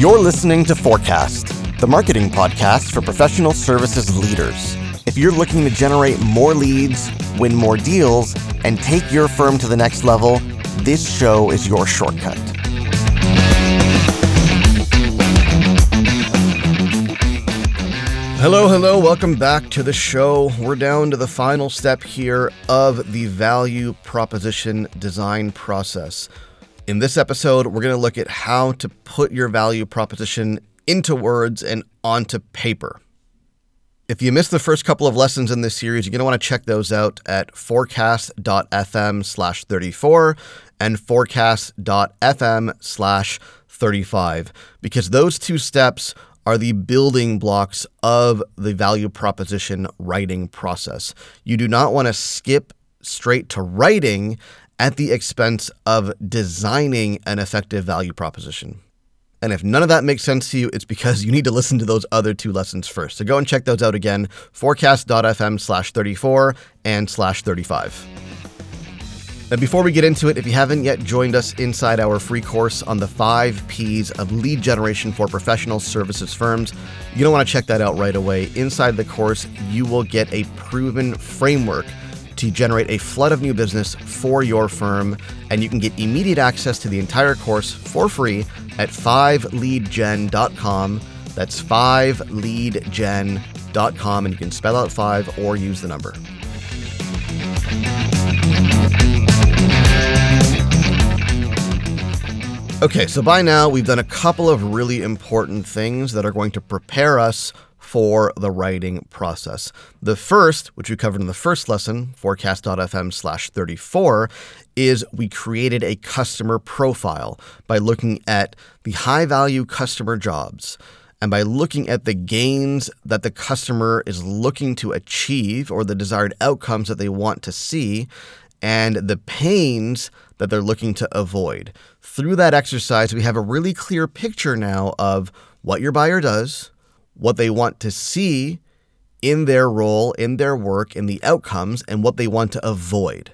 You're listening to Forecast, the marketing podcast for professional services leaders. If you're looking to generate more leads, win more deals, and take your firm to the next level, this show is your shortcut. Hello, hello, welcome back to the show. We're down to the final step here of the value proposition design process. In this episode, we're going to look at how to put your value proposition into words and onto paper. If you missed the first couple of lessons in this series, you're going to want to check those out at forecast.fm slash 34 and forecast.fm slash 35, because those two steps are the building blocks of the value proposition writing process. You do not want to skip straight to writing at the expense of designing an effective value proposition. And if none of that makes sense to you, it's because you need to listen to those other two lessons first. So go and check those out again forecast.fm slash 34 and slash 35. And before we get into it, if you haven't yet joined us inside our free course on the five P's of lead generation for professional services firms, you don't want to check that out right away. Inside the course, you will get a proven framework to generate a flood of new business for your firm, and you can get immediate access to the entire course for free at 5leadgen.com. That's 5leadgen.com, and you can spell out 5 or use the number. Okay, so by now we've done a couple of really important things that are going to prepare us for the writing process. The first, which we covered in the first lesson, forecast.fm slash 34, is we created a customer profile by looking at the high value customer jobs. And by looking at the gains that the customer is looking to achieve or the desired outcomes that they want to see, and the pains that they're looking to avoid. Through that exercise, we have a really clear picture now of what your buyer does, what they want to see in their role, in their work, in the outcomes, and what they want to avoid.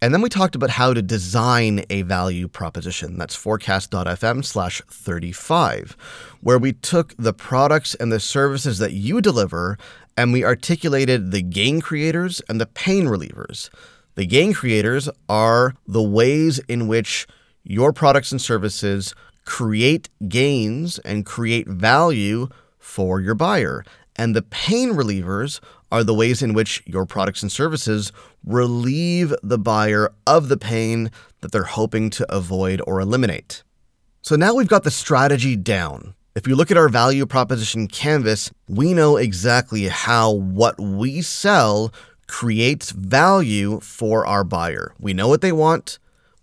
And then we talked about how to design a value proposition. That's forecast.fm slash 35, where we took the products and the services that you deliver and we articulated the gain creators and the pain relievers. The gain creators are the ways in which your products and services create gains and create value for your buyer. And the pain relievers are the ways in which your products and services relieve the buyer of the pain that they're hoping to avoid or eliminate. So now we've got the strategy down. If you look at our value proposition canvas, we know exactly how what we sell creates value for our buyer. We know what they want,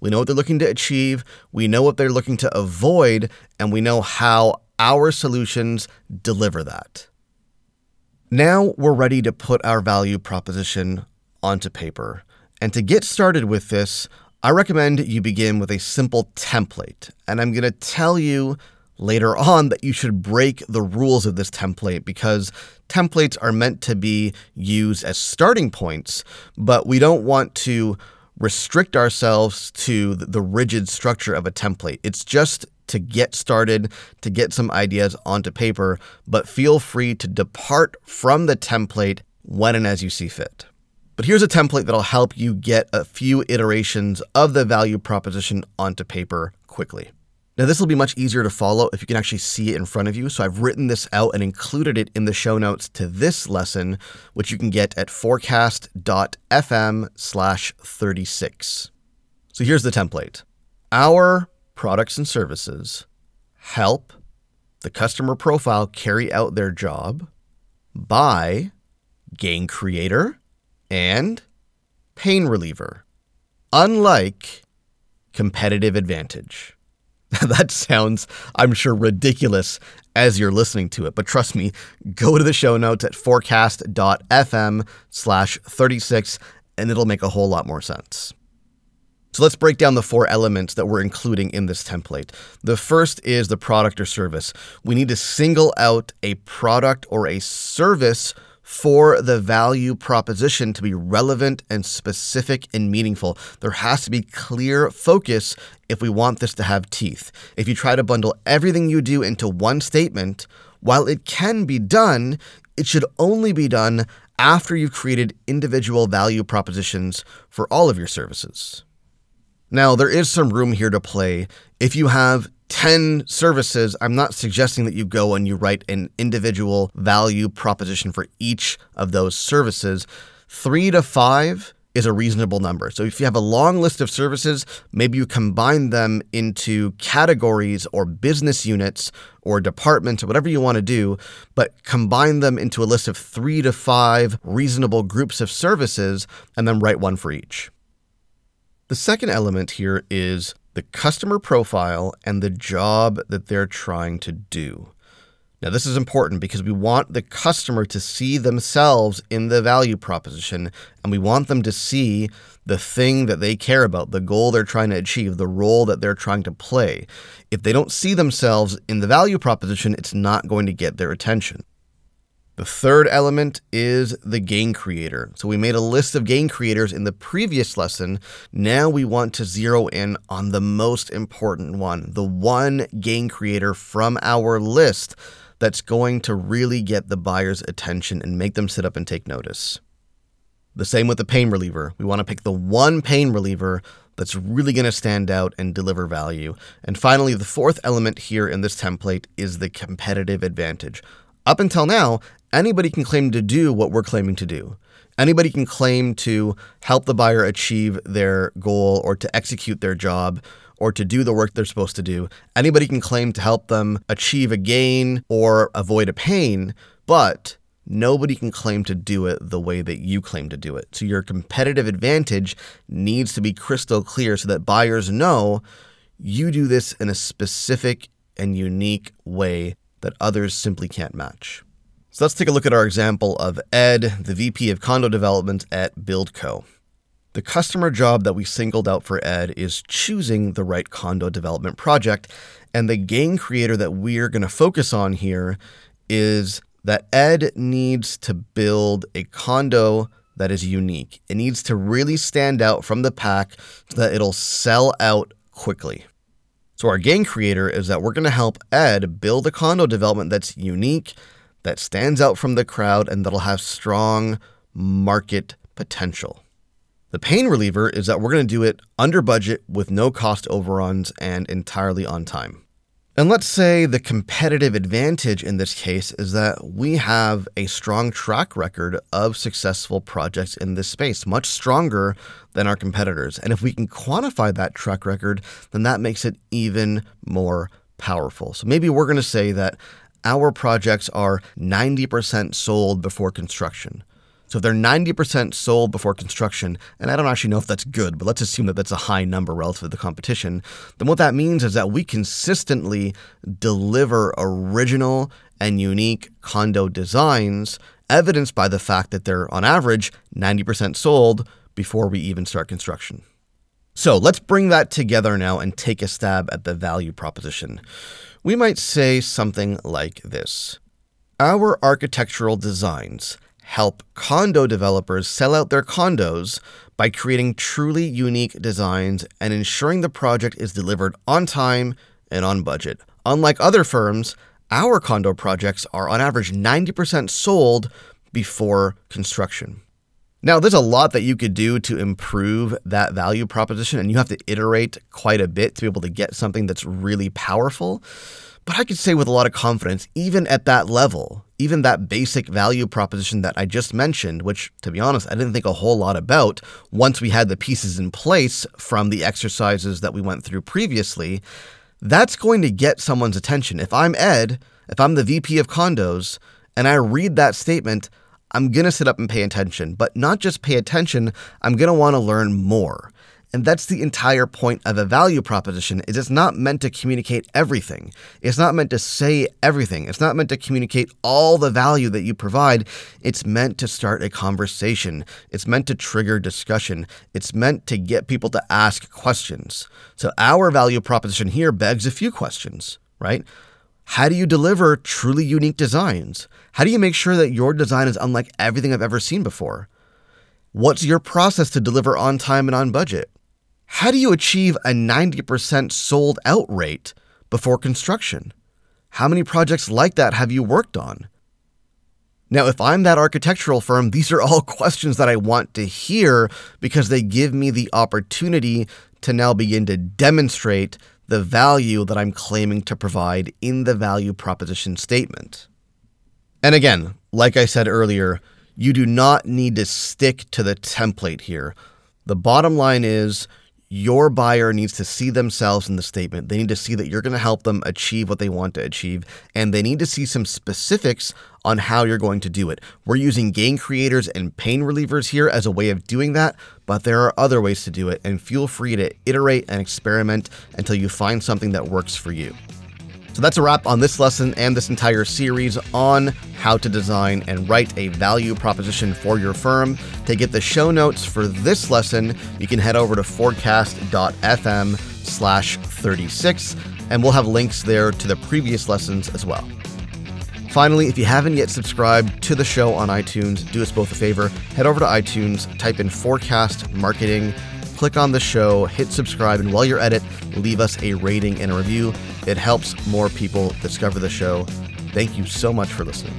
we know what they're looking to achieve, we know what they're looking to avoid, and we know how our solutions deliver that. Now we're ready to put our value proposition onto paper. And to get started with this, I recommend you begin with a simple template. And I'm going to tell you later on that you should break the rules of this template because templates are meant to be used as starting points, but we don't want to restrict ourselves to the rigid structure of a template. It's just to get started, to get some ideas onto paper, but feel free to depart from the template when and as you see fit. But here's a template that'll help you get a few iterations of the value proposition onto paper quickly. Now, this will be much easier to follow if you can actually see it in front of you. So I've written this out and included it in the show notes to this lesson, which you can get at forecast.fm slash 36. So here's the template. Our products and services help the customer profile carry out their job by gain creator and pain reliever, unlike competitive advantage. that sounds, I'm sure, ridiculous as you're listening to it. But trust me, go to the show notes at forecast.fm slash 36 and it'll make a whole lot more sense. So let's break down the four elements that we're including in this template. The first is the product or service. We need to single out a product or a service for the value proposition to be relevant and specific and meaningful. There has to be clear focus if we want this to have teeth. If you try to bundle everything you do into one statement, while it can be done, it should only be done after you've created individual value propositions for all of your services. Now, there is some room here to play. If you have 10 services, I'm not suggesting that you go and you write an individual value proposition for each of those services. Three to five is a reasonable number. So if you have a long list of services, maybe you combine them into categories or business units or departments or whatever you want to do, but combine them into a list of three to five reasonable groups of services and then write one for each. The second element here is the customer profile and the job that they're trying to do. Now, this is important because we want the customer to see themselves in the value proposition and we want them to see the thing that they care about, the goal they're trying to achieve, the role that they're trying to play. If they don't see themselves in the value proposition, it's not going to get their attention. The third element is the gain creator. So we made a list of gain creators in the previous lesson. Now we want to zero in on the most important one, the one gain creator from our list that's going to really get the buyer's attention and make them sit up and take notice. The same with the pain reliever. We want to pick the one pain reliever that's really going to stand out and deliver value. And finally, the fourth element here in this template is the competitive advantage. Up until now, anybody can claim to do what we're claiming to do. Anybody can claim to help the buyer achieve their goal or to execute their job or to do the work they're supposed to do. Anybody can claim to help them achieve a gain or avoid a pain, but nobody can claim to do it the way that you claim to do it. So your competitive advantage needs to be crystal clear so that buyers know you do this in a specific and unique way that others simply can't match. So let's take a look at our example of Ed, the VP of condo development at BuildCo. The customer job that we singled out for Ed is choosing the right condo development project, and the gain creator that we're going to focus on here is that Ed needs to build a condo that is unique. It needs to really stand out from the pack so that it'll sell out quickly. So, our gain creator is that we're going to help Ed build a condo development that's unique that stands out from the crowd and that'll have strong market potential. The pain reliever is that we're going to do it under budget with no cost overruns and entirely on time. And let's say the competitive advantage in this case is that we have a strong track record of successful projects in this space, much stronger than our competitors. And if we can quantify that track record, then that makes it even more powerful. So maybe we're going to say that our projects are 90% sold before construction. So if they're 90% sold before construction, and I don't actually know if that's good, but let's assume that that's a high number relative to the competition, then what that means is that we consistently deliver original and unique condo designs, evidenced by the fact that they're on average 90% sold before we even start construction. So let's bring that together now and take a stab at the value proposition. We might say something like this Our architectural designs help condo developers sell out their condos by creating truly unique designs and ensuring the project is delivered on time and on budget. Unlike other firms, our condo projects are on average 90% sold before construction. Now, there's a lot that you could do to improve that value proposition, and you have to iterate quite a bit to be able to get something that's really powerful. But I could say with a lot of confidence, even at that level, even that basic value proposition that I just mentioned, which to be honest, I didn't think a whole lot about once we had the pieces in place from the exercises that we went through previously, that's going to get someone's attention. If I'm Ed, if I'm the VP of condos, and I read that statement, I'm going to sit up and pay attention, but not just pay attention, I'm going to want to learn more. And that's the entire point of a value proposition is it's not meant to communicate everything. It's not meant to say everything. It's not meant to communicate all the value that you provide. It's meant to start a conversation. It's meant to trigger discussion. It's meant to get people to ask questions. So our value proposition here begs a few questions, right? How do you deliver truly unique designs? How do you make sure that your design is unlike everything I've ever seen before? What's your process to deliver on time and on budget? How do you achieve a 90% sold out rate before construction? How many projects like that have you worked on? Now, if I'm that architectural firm, these are all questions that I want to hear because they give me the opportunity to now begin to demonstrate the value that I'm claiming to provide in the value proposition statement. And again, like I said earlier, you do not need to stick to the template here. The bottom line is your buyer needs to see themselves in the statement. They need to see that you're going to help them achieve what they want to achieve, and they need to see some specifics on how you're going to do it. We're using gain creators and pain relievers here as a way of doing that, but there are other ways to do it, and feel free to iterate and experiment until you find something that works for you. So that's a wrap on this lesson and this entire series on how to design and write a value proposition for your firm. To get the show notes for this lesson, you can head over to forecast.fm slash 36, and we'll have links there to the previous lessons as well. Finally, if you haven't yet subscribed to the show on iTunes, do us both a favor. Head over to iTunes, type in Forecast Marketing, click on the show, hit subscribe, and while you're at it, leave us a rating and a review. It helps more people discover the show. Thank you so much for listening.